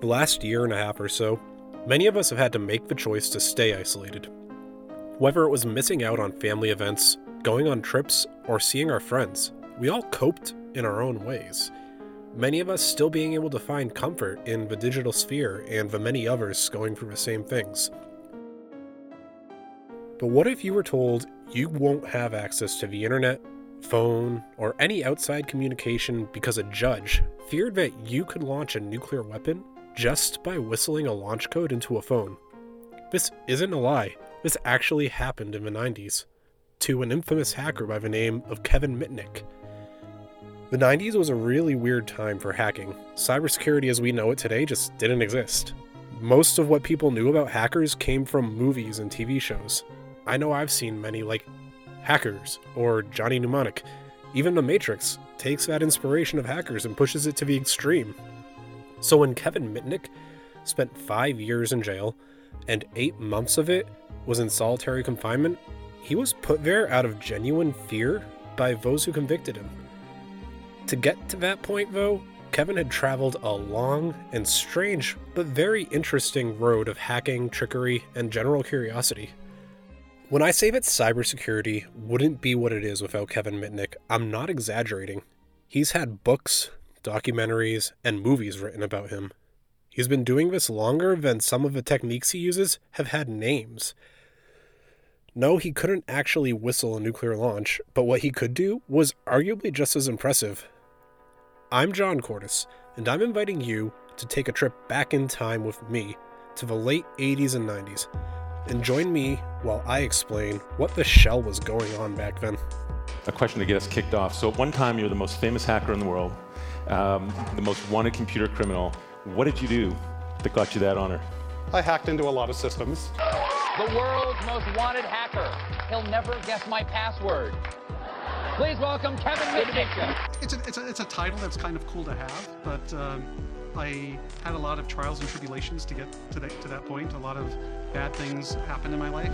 The last year and a half or so, many of us have had to make the choice to stay isolated. Whether it was missing out on family events, going on trips, or seeing our friends, we all coped in our own ways. Many of us still being able to find comfort in the digital sphere and the many others going through the same things. But what if you were told you won't have access to the internet, phone, or any outside communication because a judge feared that you could launch a nuclear weapon just by whistling a launch code into a phone? This isn't a lie. This actually happened in the 90s to an infamous hacker by the name of Kevin Mitnick. The 90s was a really weird time for hacking. Cybersecurity as we know it today just didn't exist. Most of what people knew about hackers came from movies and TV shows. I know I've seen many like Hackers or Johnny Mnemonic. Even The Matrix takes that inspiration of hackers and pushes it to the extreme. So when Kevin Mitnick spent five years in jail and eight months of it was in solitary confinement, he was put there out of genuine fear by those who convicted him. To get to that point, though, Kevin had traveled a long and strange but very interesting road of hacking, trickery, and general curiosity. When I say that cybersecurity wouldn't be what it is without Kevin Mitnick, I'm not exaggerating. He's had books, documentaries, and movies written about him. He's been doing this longer than some of the techniques he uses have had names. No, he couldn't actually whistle a nuclear launch, but what he could do was arguably just as impressive. I'm John Cordes, and I'm inviting you to take a trip back in time with me to the late 80s and 90s, and join me while I explain what the shell was going on back then. A question to get us kicked off. So, at one time, you were the most famous hacker in the world, um, the most wanted computer criminal. What did you do that got you that honor? I hacked into a lot of systems. The world's most wanted hacker. He'll never guess my password. Please welcome Kevin Mitnick. It's a, it's, a, it's a title that's kind of cool to have, but um, I had a lot of trials and tribulations to get to, the, to that point. A lot of bad things happened in my life.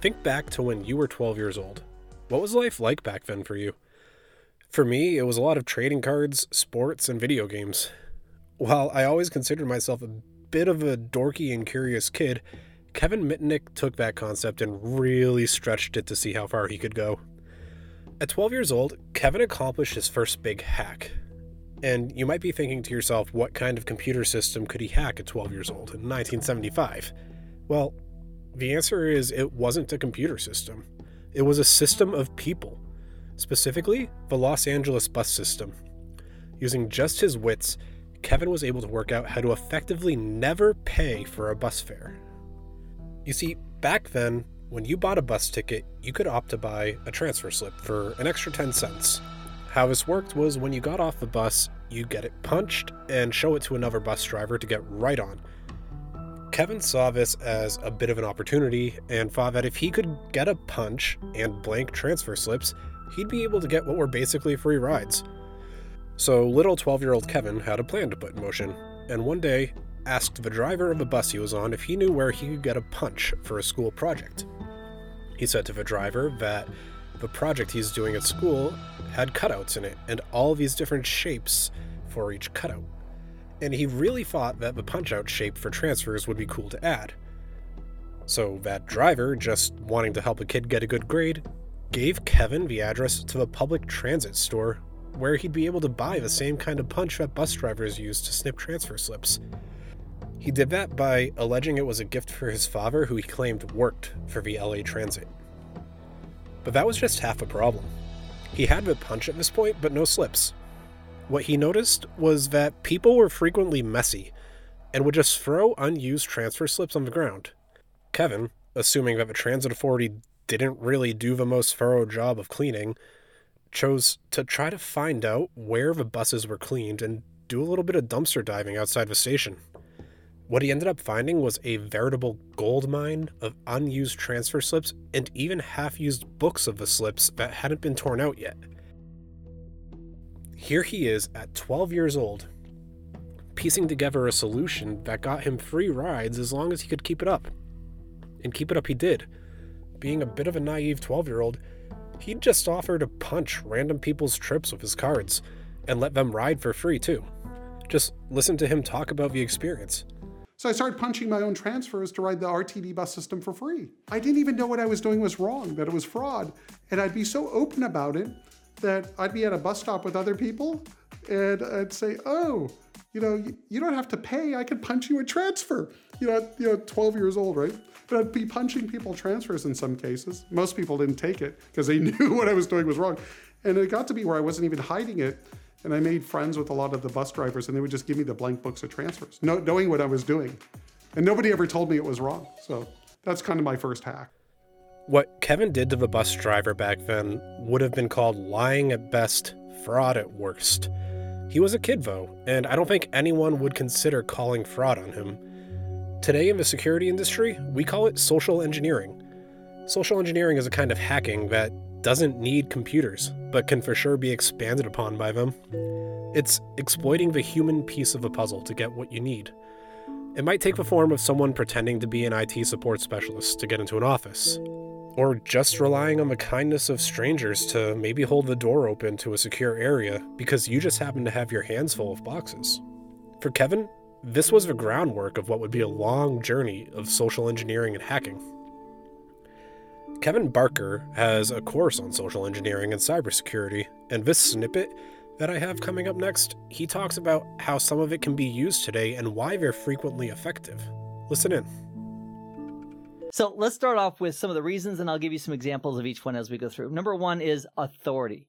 Think back to when you were 12 years old. What was life like back then for you? For me, it was a lot of trading cards, sports, and video games. While I always considered myself a bit of a dorky and curious kid, Kevin Mitnick took that concept and really stretched it to see how far he could go. At 12 years old, Kevin accomplished his first big hack. And you might be thinking to yourself, what kind of computer system could he hack at 12 years old in 1975? Well, the answer is it wasn't a computer system, it was a system of people, specifically the Los Angeles bus system. Using just his wits, Kevin was able to work out how to effectively never pay for a bus fare. You see, back then, when you bought a bus ticket, you could opt to buy a transfer slip for an extra 10 cents. How this worked was when you got off the bus, you get it punched and show it to another bus driver to get right on. Kevin saw this as a bit of an opportunity and thought that if he could get a punch and blank transfer slips, he'd be able to get what were basically free rides. So little 12 year old Kevin had a plan to put in motion, and one day asked the driver of the bus he was on if he knew where he could get a punch for a school project. He said to the driver that the project he's doing at school had cutouts in it and all these different shapes for each cutout. And he really thought that the punch out shape for transfers would be cool to add. So that driver, just wanting to help a kid get a good grade, gave Kevin the address to the public transit store where he'd be able to buy the same kind of punch that bus drivers use to snip transfer slips. He did that by alleging it was a gift for his father, who he claimed worked for the LA Transit. But that was just half the problem. He had the punch at this point, but no slips. What he noticed was that people were frequently messy and would just throw unused transfer slips on the ground. Kevin, assuming that the transit authority didn't really do the most thorough job of cleaning, chose to try to find out where the buses were cleaned and do a little bit of dumpster diving outside the station. What he ended up finding was a veritable gold mine of unused transfer slips and even half used books of the slips that hadn't been torn out yet. Here he is at 12 years old, piecing together a solution that got him free rides as long as he could keep it up. And keep it up he did. Being a bit of a naive 12 year old, He'd just offer to punch random people's trips with his cards and let them ride for free too. Just listen to him talk about the experience. So I started punching my own transfers to ride the RTD bus system for free. I didn't even know what I was doing was wrong, that it was fraud. And I'd be so open about it that I'd be at a bus stop with other people and I'd say, oh, you know, you, don't have to pay. I could punch you a transfer. You know, you know, 12 years old, right? But I'd be punching people transfers in some cases. Most people didn't take it because they knew what I was doing was wrong. And it got to be where I wasn't even hiding it. And I made friends with a lot of the bus drivers, and they would just give me the blank books of transfers, knowing what I was doing. And nobody ever told me it was wrong. So that's kind of my first hack. What Kevin did to the bus driver back then would have been called lying at best, fraud at worst. He was a kid, though, and I don't think anyone would consider calling fraud on him. Today in the security industry, we call it social engineering. Social engineering is a kind of hacking that doesn't need computers, but can for sure be expanded upon by them. It's exploiting the human piece of a puzzle to get what you need. It might take the form of someone pretending to be an IT support specialist to get into an office, or just relying on the kindness of strangers to maybe hold the door open to a secure area because you just happen to have your hands full of boxes. For Kevin, this was the groundwork of what would be a long journey of social engineering and hacking. Kevin Barker has a course on social engineering and cybersecurity, and this snippet that I have coming up next, he talks about how some of it can be used today and why they're frequently effective. Listen in. So let's start off with some of the reasons, and I'll give you some examples of each one as we go through. Number one is authority.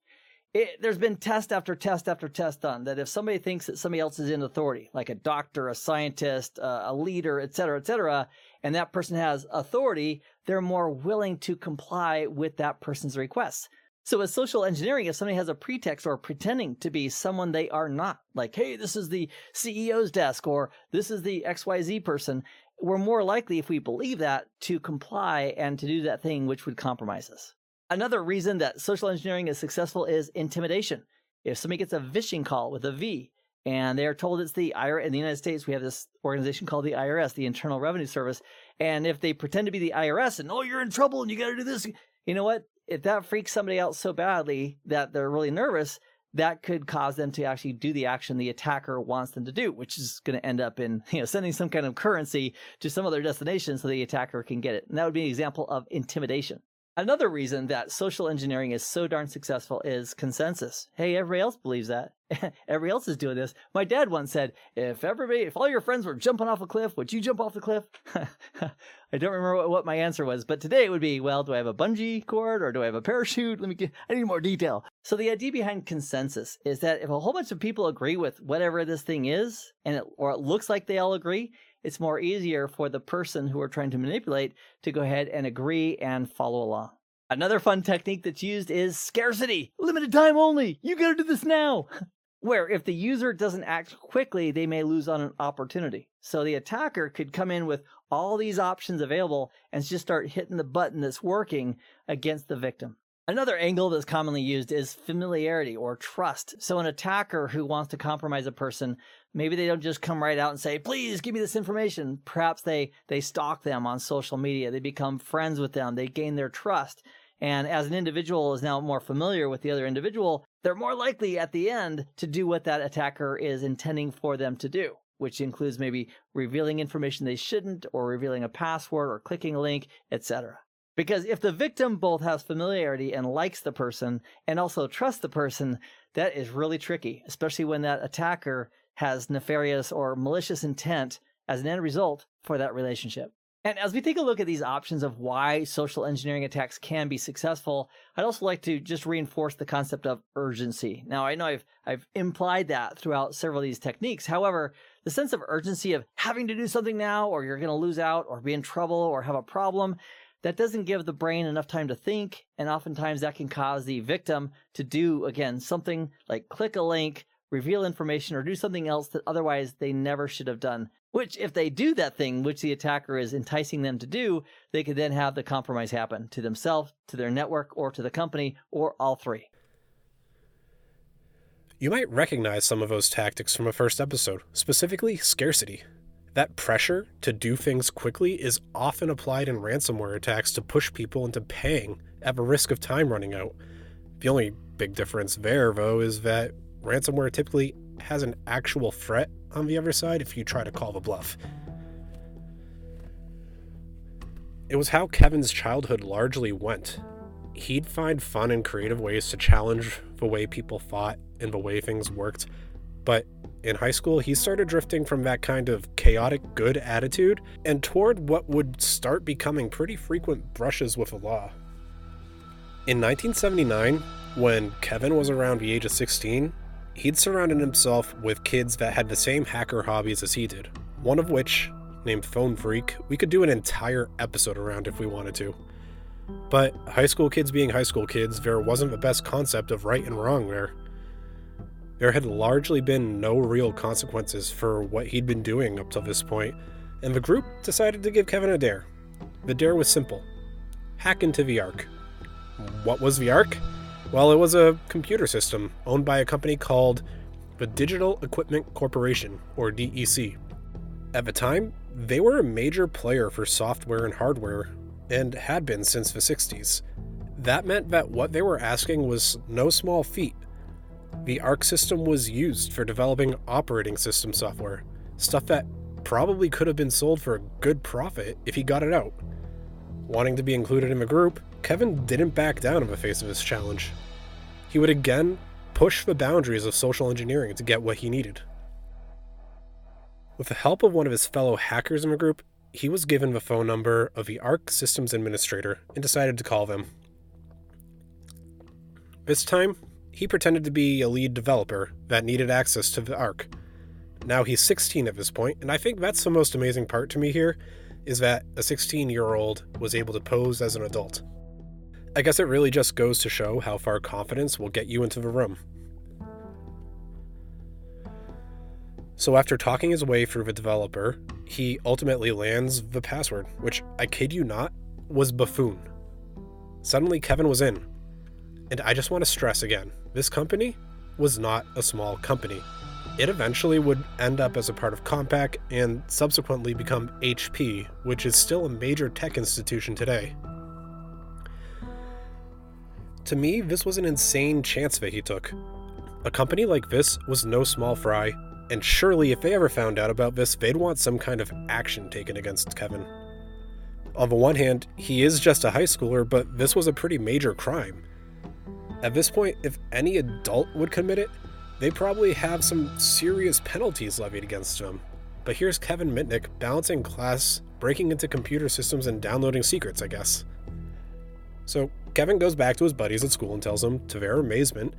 It, there's been test after test after test done that if somebody thinks that somebody else is in authority, like a doctor, a scientist, uh, a leader, et cetera, et cetera, and that person has authority, they're more willing to comply with that person's requests. So with social engineering, if somebody has a pretext or pretending to be someone they are not, like, hey, this is the CEO's desk or this is the XYZ person, we're more likely, if we believe that, to comply and to do that thing which would compromise us. Another reason that social engineering is successful is intimidation. If somebody gets a vishing call with a V and they are told it's the IRS in the United States, we have this organization called the IRS, the Internal Revenue Service, and if they pretend to be the IRS and, oh, you're in trouble and you got to do this, you know what? If that freaks somebody out so badly that they're really nervous, that could cause them to actually do the action the attacker wants them to do, which is going to end up in you know sending some kind of currency to some other destination so the attacker can get it. And that would be an example of intimidation. Another reason that social engineering is so darn successful is consensus. Hey, everybody else believes that. everybody else is doing this. My dad once said, if everybody, if all your friends were jumping off a cliff, would you jump off the cliff? I don't remember what, my answer was, but today it would be, well, do I have a bungee cord or do I have a parachute? Let me get, I need more detail. So the idea behind consensus is that if a whole bunch of people agree with whatever this thing is, and it, or it looks like they all agree, it's more easier for the person who are trying to manipulate to go ahead and agree and follow along. Another fun technique that's used is scarcity. Limited time only. You gotta do this now. Where if the user doesn't act quickly, they may lose on an opportunity. So the attacker could come in with all these options available and just start hitting the button that's working against the victim. Another angle that's commonly used is familiarity or trust. So, an attacker who wants to compromise a person, maybe they don't just come right out and say, please give me this information. Perhaps they, they stalk them on social media. They become friends with them. They gain their trust. And as an individual is now more familiar with the other individual, they're more likely at the end to do what that attacker is intending for them to do, which includes maybe revealing information they shouldn't, or revealing a password, or clicking a link, etc. Because if the victim both has familiarity and likes the person and also trusts the person, that is really tricky, especially when that attacker has nefarious or malicious intent as an end result for that relationship. And as we take a look at these options of why social engineering attacks can be successful, I'd also like to just reinforce the concept of urgency. Now, I know I've I've implied that throughout several of these techniques. However, the sense of urgency of having to do something now or you're going to lose out or be in trouble or have a problem, that doesn't give the brain enough time to think. And oftentimes that can cause the victim to do, again, something like click a link, reveal information, or do something else that otherwise they never should have done. Which, if they do that thing which the attacker is enticing them to do, they could then have the compromise happen to themselves, to their network, or to the company, or all three. You might recognize some of those tactics from a first episode, specifically scarcity. That pressure to do things quickly is often applied in ransomware attacks to push people into paying at the risk of time running out. The only big difference there, though, is that ransomware typically has an actual threat on the other side if you try to call the bluff. It was how Kevin's childhood largely went. He'd find fun and creative ways to challenge the way people thought and the way things worked, but in high school, he started drifting from that kind of chaotic good attitude and toward what would start becoming pretty frequent brushes with the law. In 1979, when Kevin was around the age of 16, he'd surrounded himself with kids that had the same hacker hobbies as he did, one of which, named Phone Phreak, we could do an entire episode around if we wanted to. But high school kids being high school kids, there wasn't the best concept of right and wrong there. There had largely been no real consequences for what he'd been doing up till this point, and the group decided to give Kevin a dare. The dare was simple hack into the Ark. What was the Ark? Well, it was a computer system owned by a company called the Digital Equipment Corporation, or DEC. At the time, they were a major player for software and hardware, and had been since the 60s. That meant that what they were asking was no small feat the Ark system was used for developing operating system software, stuff that probably could have been sold for a good profit if he got it out. Wanting to be included in the group, Kevin didn't back down in the face of this challenge. He would again push the boundaries of social engineering to get what he needed. With the help of one of his fellow hackers in the group, he was given the phone number of the Ark systems administrator and decided to call them. This time, he pretended to be a lead developer that needed access to the Ark. Now he's 16 at this point, and I think that's the most amazing part to me here is that a 16 year old was able to pose as an adult. I guess it really just goes to show how far confidence will get you into the room. So, after talking his way through the developer, he ultimately lands the password, which I kid you not, was buffoon. Suddenly, Kevin was in. And I just want to stress again this company was not a small company. It eventually would end up as a part of Compaq and subsequently become HP, which is still a major tech institution today. To me, this was an insane chance that he took. A company like this was no small fry, and surely if they ever found out about this, they'd want some kind of action taken against Kevin. On the one hand, he is just a high schooler, but this was a pretty major crime. At this point, if any adult would commit it, they probably have some serious penalties levied against them. But here's Kevin Mitnick balancing class, breaking into computer systems, and downloading secrets, I guess. So Kevin goes back to his buddies at school and tells them, to their amazement,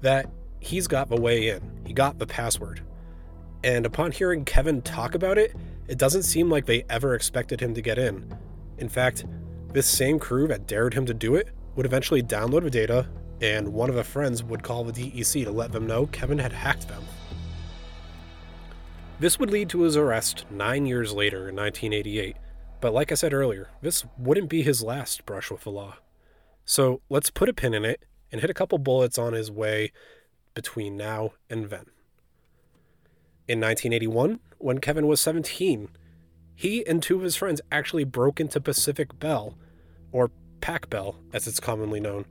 that he's got the way in. He got the password. And upon hearing Kevin talk about it, it doesn't seem like they ever expected him to get in. In fact, this same crew that dared him to do it would eventually download the data and one of the friends would call the DEC to let them know Kevin had hacked them. This would lead to his arrest nine years later in 1988, but like I said earlier, this wouldn't be his last brush with the law. So let's put a pin in it and hit a couple bullets on his way between now and then. In 1981, when Kevin was 17, he and two of his friends actually broke into Pacific Bell, or Pac Bell as it's commonly known,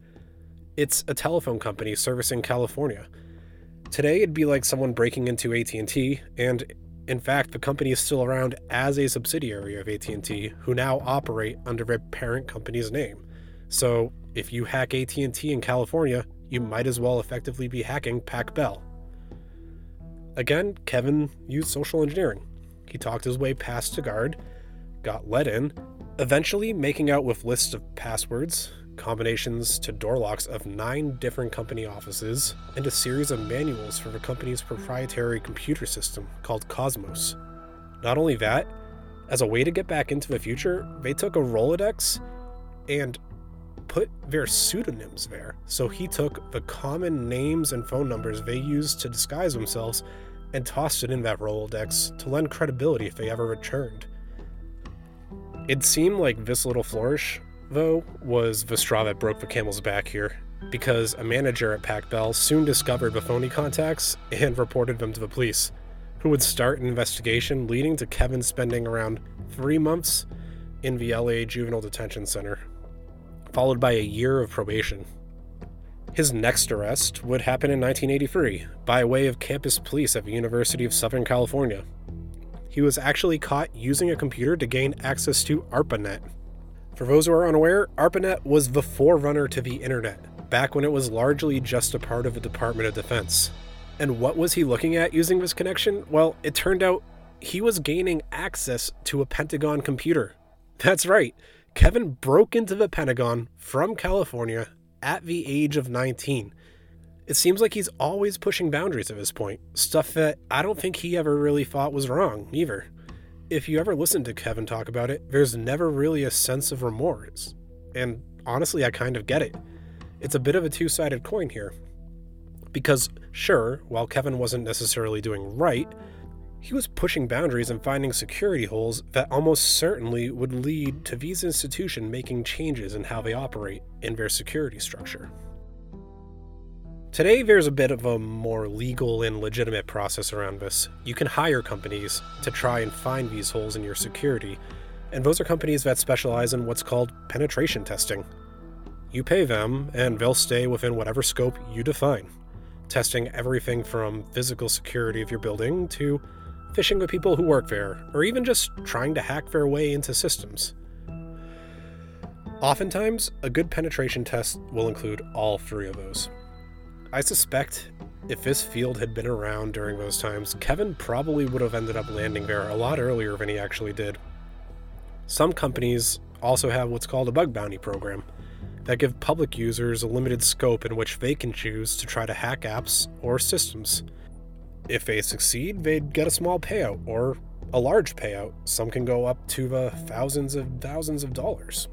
it's a telephone company servicing California. Today it'd be like someone breaking into AT&T and in fact the company is still around as a subsidiary of AT&T who now operate under their parent company's name. So, if you hack AT&T in California, you might as well effectively be hacking Pac Bell. Again, Kevin used social engineering. He talked his way past the guard, got let in, eventually making out with lists of passwords, combinations to door locks of nine different company offices, and a series of manuals for the company's proprietary computer system called Cosmos. Not only that, as a way to get back into the future, they took a Rolodex and put their pseudonyms there. So he took the common names and phone numbers they used to disguise themselves and tossed it in that Rolodex to lend credibility if they ever returned. It seemed like this little flourish though, was the straw that broke the camel's back here, because a manager at Pac Bell soon discovered the phony contacts and reported them to the police, who would start an investigation leading to Kevin spending around three months in the LA Juvenile Detention Center. followed by a year of probation. His next arrest would happen in 1983 by way of campus police at the University of Southern California. He was actually caught using a computer to gain access to ARPANET. For those who are unaware, ARPANET was the forerunner to the internet, back when it was largely just a part of the Department of Defense. And what was he looking at using this connection? Well, it turned out he was gaining access to a Pentagon computer. That's right, Kevin broke into the Pentagon from California at the age of 19. It seems like he's always pushing boundaries at this point, stuff that I don't think he ever really thought was wrong either. If you ever listen to Kevin talk about it, there's never really a sense of remorse. And honestly, I kind of get it. It's a bit of a two sided coin here. Because, sure, while Kevin wasn't necessarily doing right, he was pushing boundaries and finding security holes that almost certainly would lead to these institutions making changes in how they operate in their security structure. Today, there's a bit of a more legal and legitimate process around this. You can hire companies to try and find these holes in your security, and those are companies that specialize in what's called penetration testing. You pay them, and they'll stay within whatever scope you define testing everything from physical security of your building to phishing with people who work there, or even just trying to hack their way into systems. Oftentimes, a good penetration test will include all three of those. I suspect if this field had been around during those times, Kevin probably would have ended up landing there a lot earlier than he actually did. Some companies also have what's called a bug bounty program, that give public users a limited scope in which they can choose to try to hack apps or systems. If they succeed, they'd get a small payout or a large payout. Some can go up to the thousands of thousands of dollars.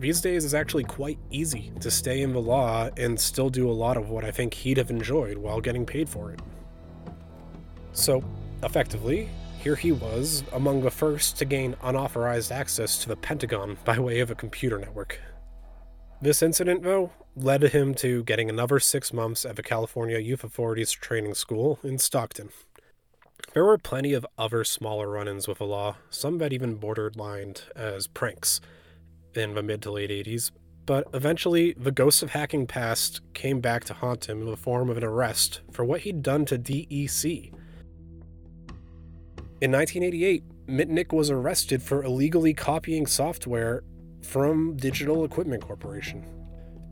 These days, it's actually quite easy to stay in the law and still do a lot of what I think he'd have enjoyed while getting paid for it. So, effectively, here he was among the first to gain unauthorized access to the Pentagon by way of a computer network. This incident, though, led him to getting another six months at the California Youth Authorities Training School in Stockton. There were plenty of other smaller run ins with the law, some that even borderlined as pranks in the mid to late 80s, but eventually the ghost of hacking past came back to haunt him in the form of an arrest for what he'd done to DEC. In 1988, Mitnick was arrested for illegally copying software from Digital Equipment Corporation.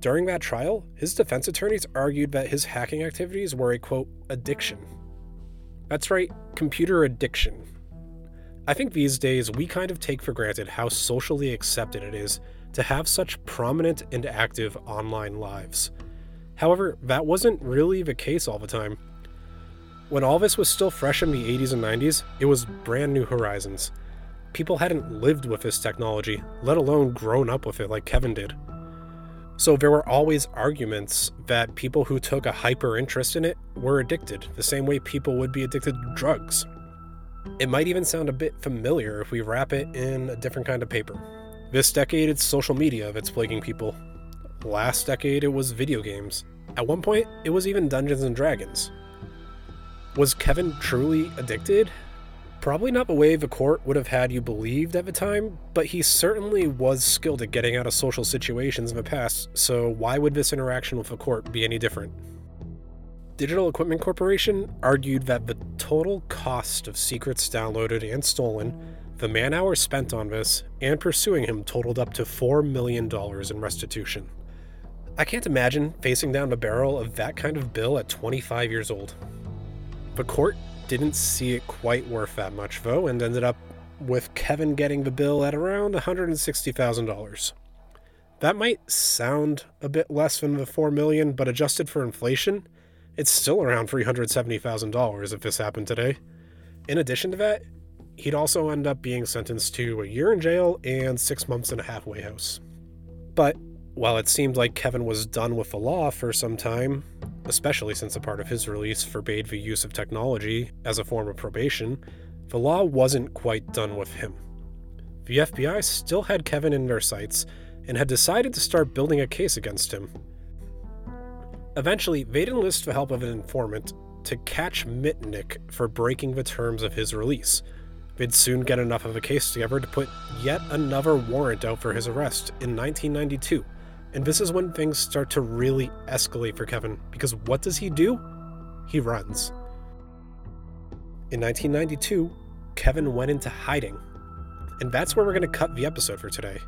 During that trial, his defense attorneys argued that his hacking activities were a quote, addiction. That's right, computer addiction. I think these days we kind of take for granted how socially accepted it is to have such prominent and active online lives. However, that wasn't really the case all the time. When all this was still fresh in the 80s and 90s, it was brand new horizons people hadn't lived with this technology, let alone grown up with it like Kevin did. So there were always arguments that people who took a hyper interest in it were addicted, the same way people would be addicted to drugs. It might even sound a bit familiar if we wrap it in a different kind of paper. This decade, it's social media that's plaguing people. Last decade, it was video games. At one point, it was even Dungeons and Dragons. Was Kevin truly addicted? Probably not the way the court would have had you believed at the time, but he certainly was skilled at getting out of social situations in the past, so why would this interaction with the court be any different? Digital Equipment Corporation argued that the total cost of secrets downloaded and stolen, the man hours spent on this, and pursuing him totaled up to $4 million in restitution. I can't imagine facing down the barrel of that kind of bill at 25 years old. The court didn't see it quite worth that much, though, and ended up with Kevin getting the bill at around $160,000. That might sound a bit less than the 4 million, but adjusted for inflation, it's still around $370,000 if this happened today. In addition to that, he'd also end up being sentenced to a year in jail and 6 months in a halfway house. But while it seemed like Kevin was done with the law for some time, especially since a part of his release forbade the use of technology as a form of probation, the law wasn't quite done with him. The FBI still had Kevin in their sights and had decided to start building a case against him. Eventually, they'd enlist the help of an informant to catch Mitnick for breaking the terms of his release. They'd soon get enough of a case together to put yet another warrant out for his arrest in 1992 And this is when things start to really escalate for Kevin, because what does he do? He runs. In 1992, Kevin went into hiding. And that's where we're going to cut the episode for today.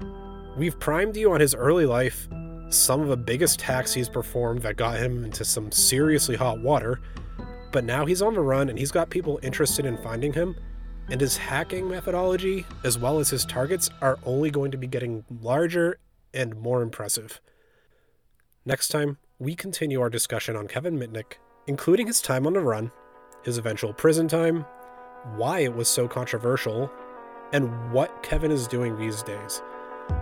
We've primed you on his early life, some of the biggest hacks he's performed that got him into some seriously hot water, but now he's on the run and he's got people interested in finding him, and his hacking methodology, as well as his targets, are only going to be getting larger and more impressive. Next time, we continue our discussion on Kevin Mitnick, including his time on the run, his eventual prison time, why it was so controversial, and what Kevin is doing these days.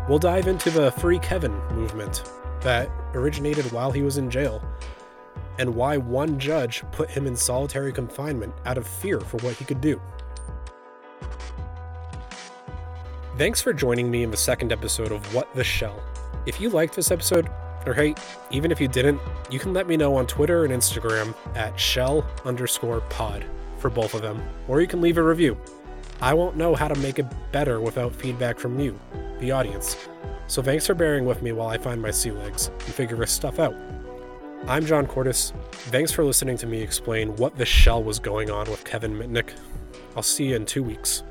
We'll dive into the Free Kevin movement that originated while he was in jail, and why one judge put him in solitary confinement out of fear for what he could do. Thanks for joining me in the second episode of What the Shell. If you liked this episode, or hey, even if you didn't, you can let me know on Twitter and Instagram at shell underscore pod for both of them, or you can leave a review. I won't know how to make it better without feedback from you, the audience. So thanks for bearing with me while I find my sea legs and figure this stuff out. I'm John Cortis. Thanks for listening to me explain what the shell was going on with Kevin Mitnick. I'll see you in two weeks.